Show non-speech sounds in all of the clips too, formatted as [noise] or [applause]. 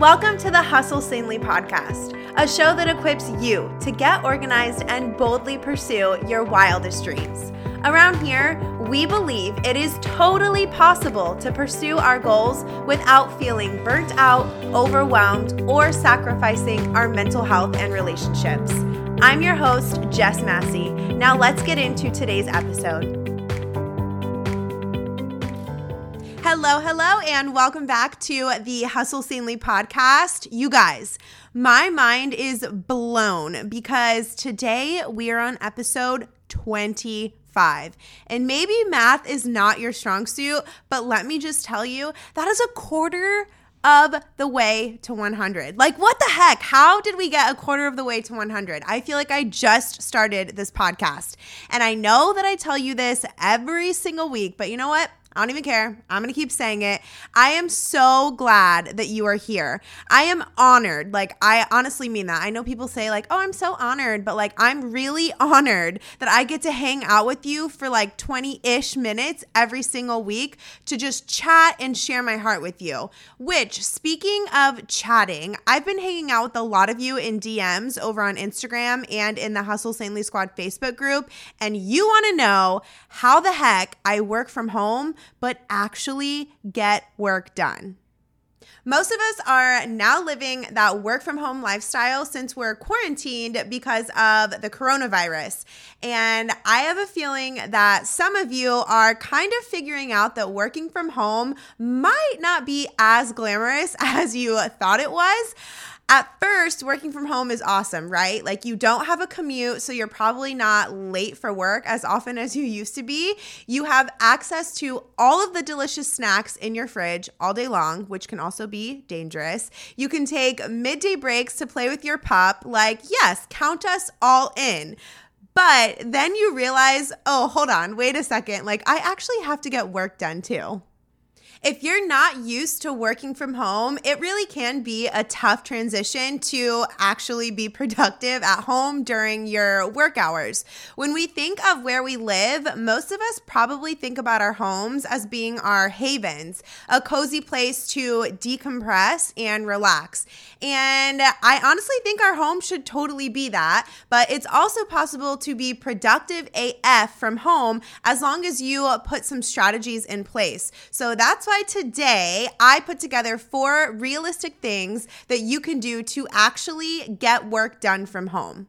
Welcome to the Hustle Sanely podcast, a show that equips you to get organized and boldly pursue your wildest dreams. Around here, we believe it is totally possible to pursue our goals without feeling burnt out, overwhelmed, or sacrificing our mental health and relationships. I'm your host, Jess Massey. Now let's get into today's episode. Hello, hello, and welcome back to the Hustle Sanely podcast. You guys, my mind is blown because today we are on episode 25. And maybe math is not your strong suit, but let me just tell you that is a quarter of the way to 100. Like, what the heck? How did we get a quarter of the way to 100? I feel like I just started this podcast. And I know that I tell you this every single week, but you know what? I don't even care. I'm going to keep saying it. I am so glad that you are here. I am honored. Like, I honestly mean that. I know people say, like, oh, I'm so honored, but like, I'm really [laughs] honored that I get to hang out with you for like 20 ish minutes every single week to just chat and share my heart with you. Which, speaking of chatting, I've been hanging out with a lot of you in DMs over on Instagram and in the Hustle Sanely Squad Facebook group. And you want to know how the heck I work from home but actually get work done. Most of us are now living that work from home lifestyle since we're quarantined because of the coronavirus. And I have a feeling that some of you are kind of figuring out that working from home might not be as glamorous [laughs] as you thought it was. At first, working from home is awesome, right? Like you don't have a commute, so you're probably not late for work as often as you used to be. You have access to all of the delicious snacks in your fridge all day long, which can also be dangerous. You can take midday breaks to play with your pup. Like, yes, count us all in. But then you realize, oh, hold on, wait a second. Like, I actually have to get work done too if you're not used to working from home, it really can be a tough transition to actually be [laughs] productive at home during your work hours. When we think of where we live, most of us probably think about our homes as being our havens, a cozy place to decompress and relax. And I honestly think our home should totally be that, but it's also possible to be productive AF from home as long as you put some strategies in place. So that's why why today I put together four realistic things that you can do to actually get work done from home.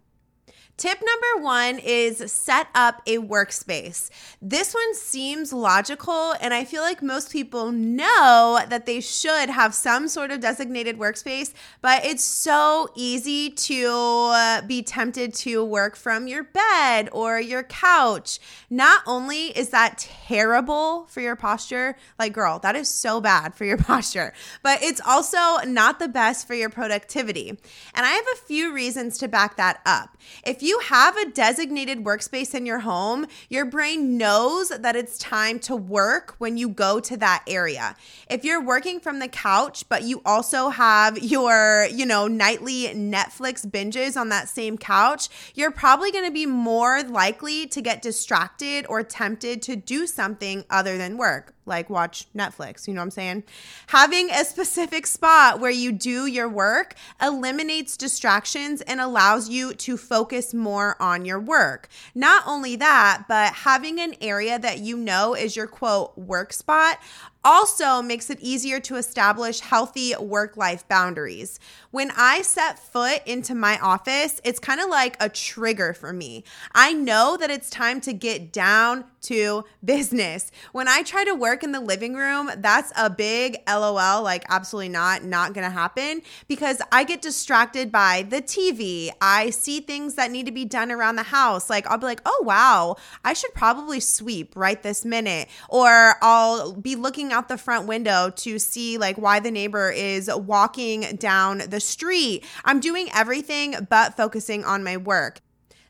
Tip number one is set up a workspace. This one seems logical, and I feel like most people know that they should have some sort of designated workspace, but it's so easy to uh, be tempted to work from your bed or your couch. Not only is that terrible for your posture, like, girl, that is so bad for your [laughs] posture, but it's also not the best for your productivity. And I have a few reasons to back that up. If you have a designated workspace in your home, your brain knows that it's time to work when you go to that area. If you're working from the couch, but you also have your, you know, nightly Netflix binges on that same couch, you're probably going to be more likely to get distracted or tempted to do something other than work like watch Netflix. You know what I'm saying? Having a specific spot where you do your work eliminates distractions and allows you to focus more on your work. Not only that, but having an area that you know is your quote work spot also makes it easier to establish healthy work life boundaries. When I set foot into my office, it's kind of like a trigger for me. I know that it's time to get down to business. When I try to work in the living room, that's a big LOL, like absolutely not, not gonna happen because I get distracted by the TV. I see things that need to be done around the house. Like I'll be like, oh wow, I should probably sweep right this minute. Or I'll be looking out the front window to see like why the neighbor is walking down the street. I'm doing everything but focusing on my work.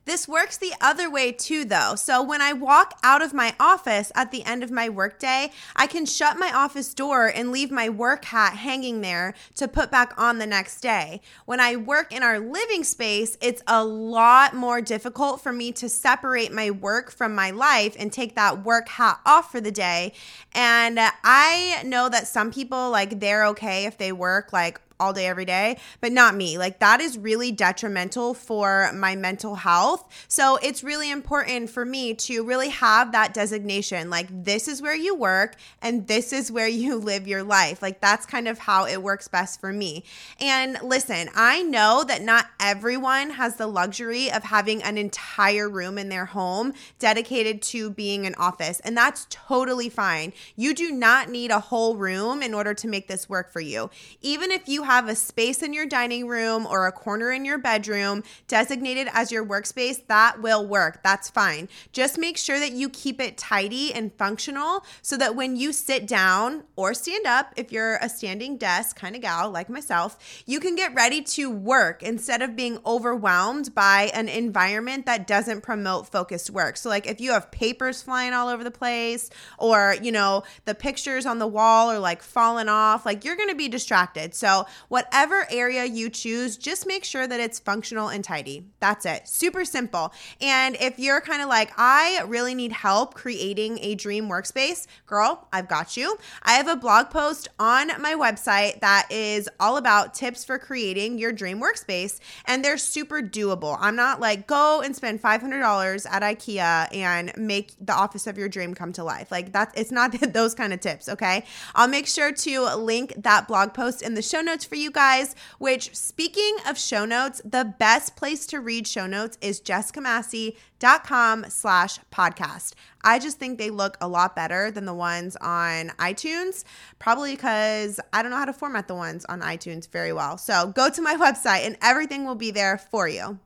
This works the other way too, though. So when I walk out of my office at the end of my workday, I can shut my office door and leave my work hat hanging there to put back on the next day. When I work in our living space, it's a lot more difficult for me to separate my work from my life and take that work hat off for the day. And I know that some people, like, they're okay if they work like all day, every day, but not me. Like that is really detrimental for my mental health. So it's really important for me to really have that designation. Like this is where you work and this is where you [laughs] live your life. Like that's kind of how it works best for me. And listen, I know that not everyone has the luxury of having an entire room in their home dedicated to being an office, and that's totally fine. You do not need a whole room in order to make this work for you. Even if you have a space in your dining room or a corner in your bedroom designated as your workspace, that will work. That's fine. Just make sure that you keep it tidy and functional so that when you sit down or stand up, if you're a standing desk kind of gal like myself, you can get ready to work instead of being overwhelmed by an environment that doesn't promote focused work. So, like if you have papers flying all over the place, or, you know, the pictures on the wall are like falling off, like you're gonna be distracted. So, whatever area you choose, just make sure that it's functional and tidy. That's it. Super simple. And if you're kind of like, I really need help creating a dream workspace, girl, I've got you. I have a blog post on my website that is all about tips for creating your dream workspace, and they're super doable. I'm not like, go and spend $500 at IKEA and make the office of your dream come to life. Like, that's it's not [laughs] those kind of tips, okay? I'll make sure to link that blog post in the show notes for you guys, which, speaking of show notes, the best place to read show notes is jessicamassey.com slash podcast. I just think they look a lot better than the ones on iTunes, probably because I don't know how to format the ones on iTunes very well. So go to my [laughs] website and everything will be there for you.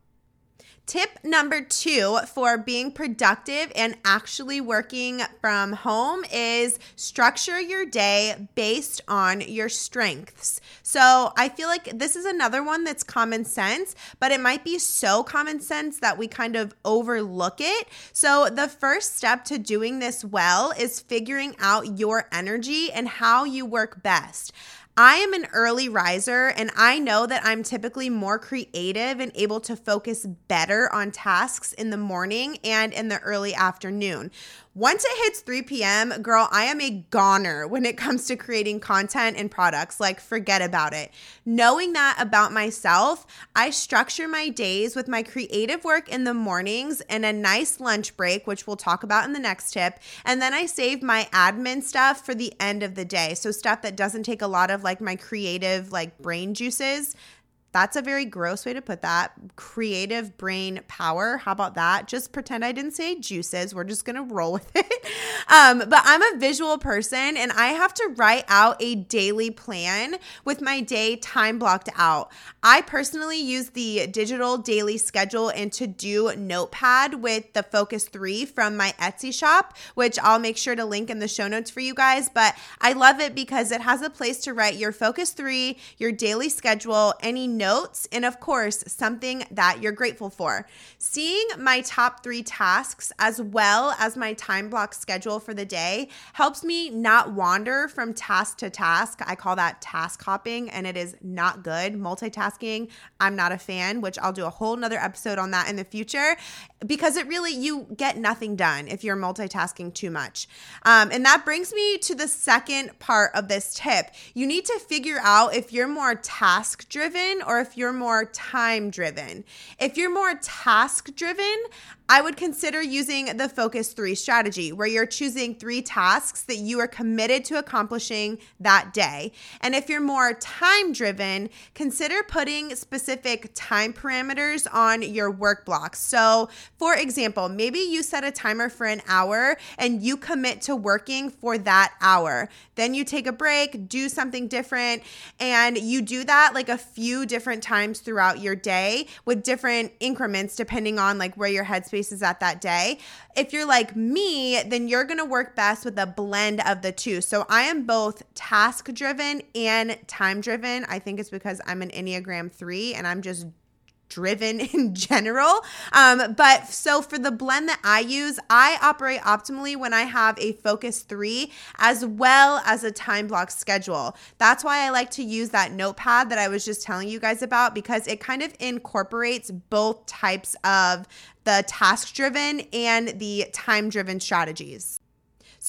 Tip number two for being productive and actually working from home is structure your day based on your strengths. So I feel like this is another one that's common sense, but it might be so common sense that we kind of overlook it. So the first step to doing this well is figuring out your energy and how you work best. I am an early riser and I know that I'm typically more creative and able to focus better on tasks in the morning and in the early afternoon. Once it hits 3 p.m., girl, I am a goner when it comes to creating content and products. Like, forget about it. Knowing that about myself, I structure my days with my creative work in the mornings and a nice lunch break, which we'll talk about in the next tip. And then I save my admin stuff for the end of the day. So, stuff that doesn't take a lot of like my creative, like brain juices that's a very gross way to put that. Creative brain power. How about that? Just pretend I didn't say juices. We're just going to roll with it. [laughs] Um, but I'm a visual person and I have to write out a daily plan with my day time blocked out. I personally use the digital daily schedule and to do notepad with the Focus 3 from my Etsy shop, which I'll make sure to link in the show notes for you guys. But I love it because it has a place to write your Focus 3, your daily schedule, any notes, and of course, something that you're grateful for. Seeing my top three tasks as well as my time block schedule for the day helps me not wander from task to task. I call that task hopping, and it is not good. Multitasking, I'm not a fan, which I'll do a whole nother episode on that in the future because it really, you get nothing done if you're multitasking too much. Um, and that brings me to the second part of this tip. You need to figure out if you're more task driven or if you're more time driven. If you're more task driven, I would consider using the Focus 3 strategy, where you're choosing three tasks that you are committed to accomplishing that day. And if you're more time driven, consider putting specific time parameters on your work blocks. So, for example, maybe you set a timer for an hour and you commit to working for that hour. Then you take a break, do something different, and you do that like a few different times throughout your day with different increments depending on like where your headspace at that day. If you're like me, then you're going to work best with a blend of the two. So I am both task driven and time driven. I think it's because I'm an Enneagram 3 and I'm just driven [laughs] in general. Um, but so for the blend that I use, I operate optimally when I have a focus three as well as a time block schedule. That's why I like to use that notepad that I was just telling you guys about because it kind of incorporates both types of the task driven and the time driven strategies.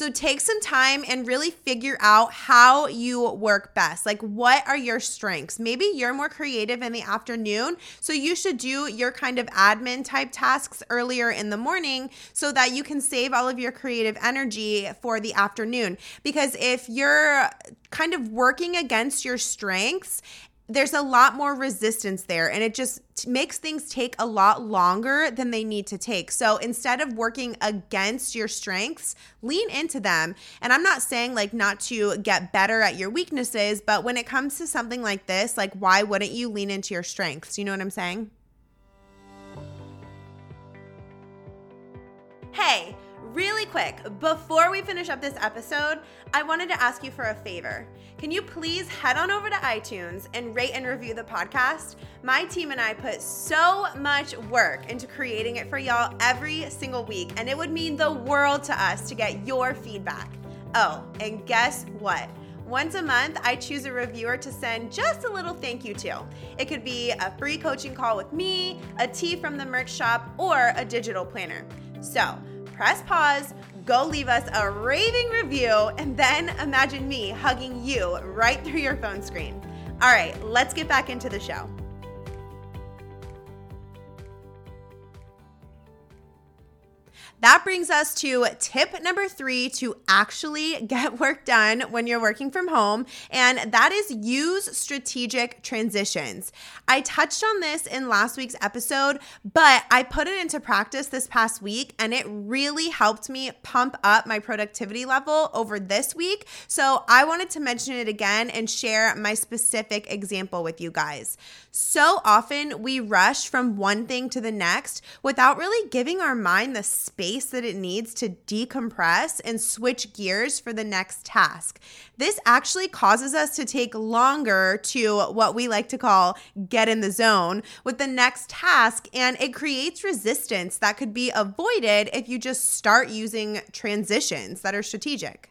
So take some time and really figure out how you work best. Like, what are your strengths? Maybe you're more creative in the afternoon. So you should do your kind of admin type tasks earlier in the morning so that you can save all of your creative energy for the afternoon. Because if you're kind of working against your strengths there's a lot more resistance there and it just makes things take a lot longer than they need to take. So instead of working against your strengths, lean into them. And I'm not saying like not to get better at your weaknesses, but when it comes to something like this, like why wouldn't you lean into your strengths? You know what I'm saying? Hey, really quick, before we finish up this episode, I wanted to ask you for a favor. Can you please head on over to iTunes and rate and review the podcast? My team and I put so much work into creating it for y'all every single week, and it would mean the world to us to get your feedback. Oh, and guess what? Once a month, I choose a reviewer to send just a little thank you to. It could be a free coaching call with me, a tea from the merch shop, or a digital planner. So press pause go leave us a raving review, and then imagine me hugging you right through your phone screen. All right, let's get back into the show. That brings us to tip number three to actually [laughs] get work done when you're working from home, and that is use strategic transitions. I touched on this in last week's episode, but I put it into practice this past week, and it really helped me pump up my productivity level over this week. So I wanted to mention it again and share my specific example with you guys. So often we rush from one thing to the next without really giving our mind the space that it needs to decompress and switch gears for the next task. This actually causes us to take longer to what we like to call get in the zone with the next task, and it creates resistance that could be avoided if you just start using transitions that are strategic.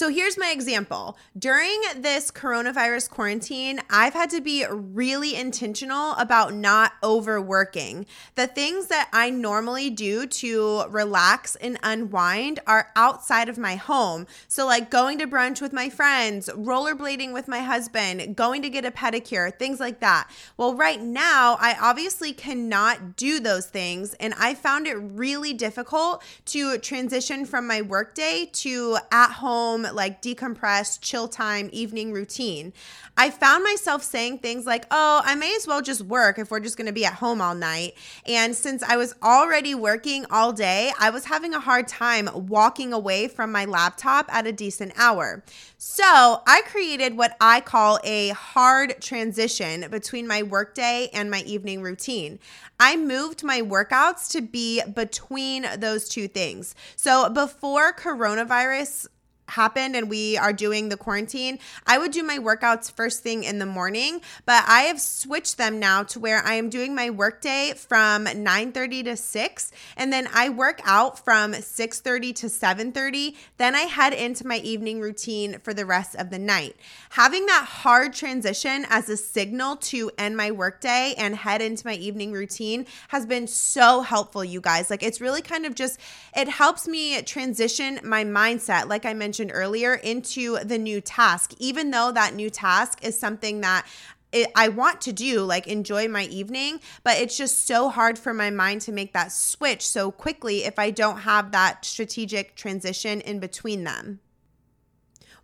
So here's my example. During this coronavirus quarantine, I've had to be really intentional about not overworking. The things that I normally do to relax and unwind are outside of my home. So, like going to brunch with my friends, rollerblading with my husband, going to get a pedicure, things like that. Well, right now, I obviously cannot do those things. And I found it really difficult to transition from my workday to at home like decompress, chill time, evening routine. I found myself saying things like, oh, I may as well just work if we're just going to be at home all night. And since I was already working all day, I was having a hard time walking away from my laptop at a decent hour. So I created what I call a hard transition between my workday and my evening routine. I moved my workouts to be between those two things. So before coronavirus happened and we are doing the quarantine, I would do my workouts first thing in the morning, but I have switched them now to where I am doing my workday from 9:30 to 6 and then I work out from 6:30 to 7:30, then I head into my evening routine for the rest of the night. Having that hard transition as a signal to end my workday and head into my evening routine has been so helpful you guys. Like it's really kind of just it helps me transition my mindset like I mentioned mentioned earlier into the new task, even though that new task is something that it, I want to do, like enjoy my evening, but it's just so hard for my mind to make that switch so quickly if I don't have that strategic transition in between them.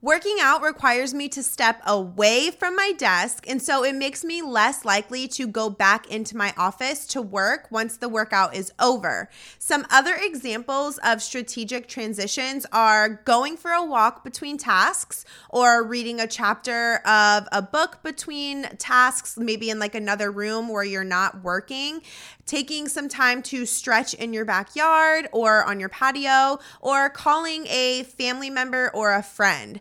Working out requires me to step away from my desk, and so it makes me less likely to go back into my office to work once the workout is over. Some other examples of strategic transitions are going for a walk between tasks or reading a chapter of a book between tasks, maybe in like another room where you're not working taking some time to stretch in your backyard or on your patio, or calling a family member or a friend.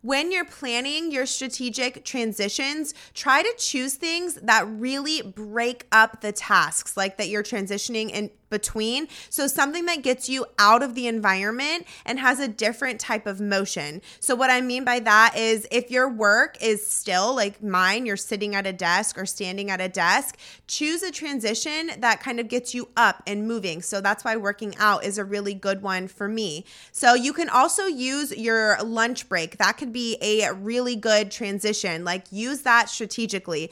When you're planning your strategic transitions, try to choose things that really break up the tasks, like that you're transitioning in between. So, something that gets you out of the environment and has a different type of motion. So, what I mean by that is if your work is still like mine, you're sitting at a desk or standing at a desk, choose a transition that kind of gets you up and moving. So, that's why working out is a really good one for me. So, you can also use your lunch break. That could be a really good transition. Like, use that strategically.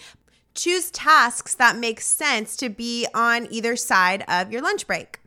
Choose tasks that make sense to be on either side of your lunch break.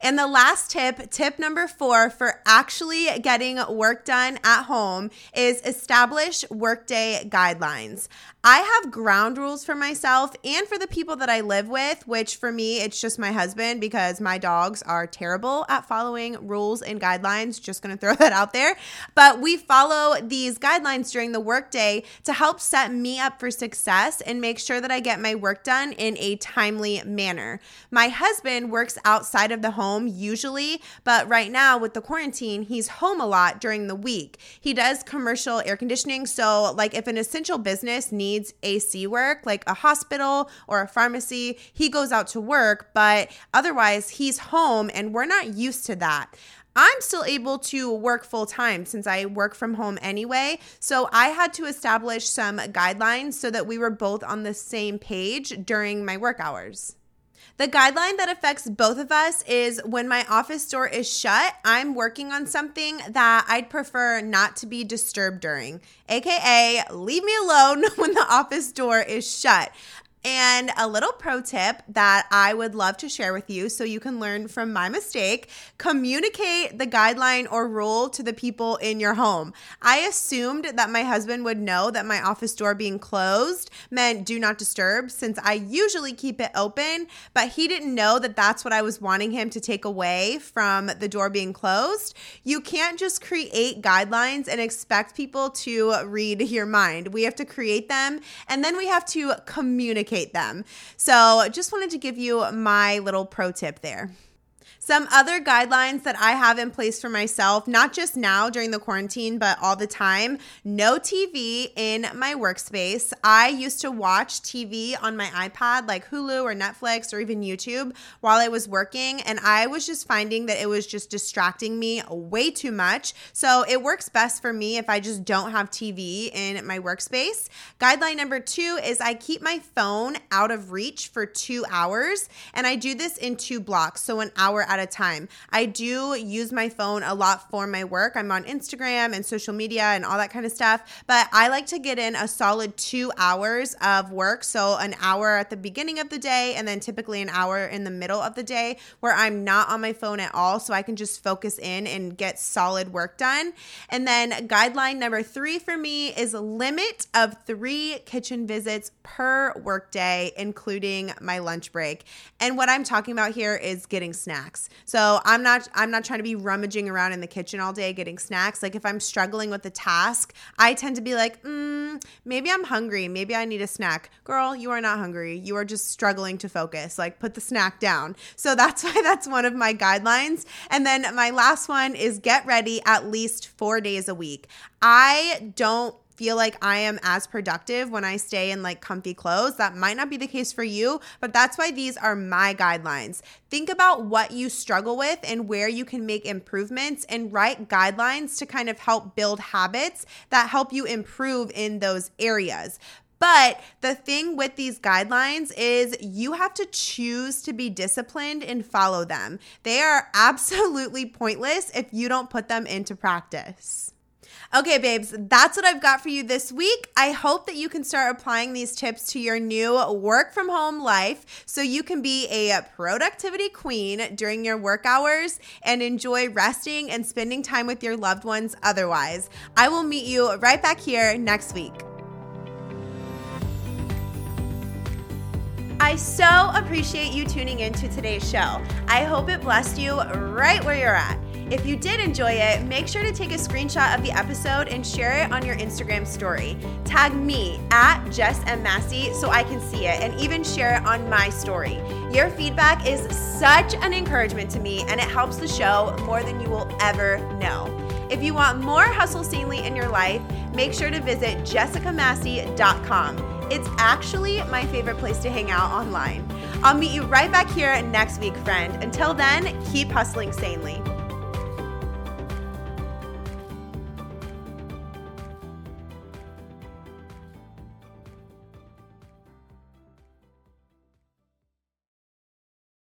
And the last tip, tip number four for actually getting work done at home is establish workday guidelines. I have ground rules for myself and for the people that I live with, which for me, it's just my husband because my dogs are terrible at following rules and guidelines. Just gonna throw [laughs] that out there. But we follow these guidelines during the workday to help set me up for success and make sure that I get my work done in a timely manner. My husband works outside of the home usually, but right now with the quarantine, he's home a lot during the week. He does commercial air conditioning. So, like, if an essential business needs needs AC work, like a hospital or a pharmacy, he goes out to work, but otherwise he's home and we're not used to that. I'm still able to work full time since I work from home anyway. So I had to establish some guidelines so that we were both on the same page during my work hours. The guideline that affects both of us is when my office door is shut, I'm working on something that I'd prefer not to be disturbed during, aka leave me alone [laughs] when the office door is shut. And a little pro tip that I would love to share with you so you can learn from my mistake communicate the guideline or rule to the people in your home. I assumed that my husband would know that my office door being closed meant do not disturb since I usually keep it open, but he didn't know that that's what I was wanting him to take away from the door being closed. You can't just create guidelines and expect people to read your mind. We have to create them and then we have to communicate them. So just wanted to give you my little pro tip there. Some other guidelines that I have in place for myself, not just now during the quarantine, but all the time no TV in my workspace. I used to watch TV on my iPad, like Hulu or Netflix or even YouTube, while I was working. And I was just finding that it was just distracting me way too much. So it works best for me if I just don't have TV in my workspace. Guideline number two is I keep my phone out of reach for two hours. And I do this in two blocks. So an hour at a time. I do use my phone a lot for my work. I'm on Instagram and social media and all that kind of stuff, but I like to get in a solid two hours of work. So, an hour at the beginning of the day, and then typically an hour in the middle of the day where I'm not on my phone at all. So, I can just focus in and get solid work done. And then, guideline number three for me is limit of three kitchen visits per workday, including my lunch break. And what I'm talking about here is getting snacks snacks. So I'm not I'm not trying to be rummaging around in the kitchen all day getting snacks. Like if I'm struggling with the task, I tend to be like, mm, maybe I'm hungry. Maybe I need a snack. Girl, you are not hungry. You are just struggling to focus. Like put the snack down. So that's [laughs] why that's one of my guidelines. And then my last one is get ready at least four days a week. I don't feel like I am as productive when I stay in like comfy clothes. That might not be the case for you, but that's why these are my guidelines. Think about what you struggle with and where you can make improvements and write guidelines to kind of help build habits that help you improve in those areas. But the thing with these guidelines is you have to choose to be disciplined and follow them. They are [laughs] absolutely pointless if you don't put them into practice. Okay, babes, that's what I've got for you this week. I hope that you can start applying these tips to your new work from home life so you can be a productivity queen during your work hours and enjoy resting and spending time with your loved ones otherwise. I will meet you right back here next week. I so appreciate you tuning in to today's show. I hope it blessed you right where you're at. If you did enjoy it, make sure to take a screenshot of the episode and share it on your Instagram story. Tag me at Jess M. Massey so I can see it and even share it on my story. Your feedback is such an encouragement to me and it helps the show more than you will ever know. If you want more Hustle Sanely in your life, make sure to visit jessicamassey.com. It's actually my favorite place to hang out online. I'll meet you right back here next week, friend. Until then, keep hustling sanely.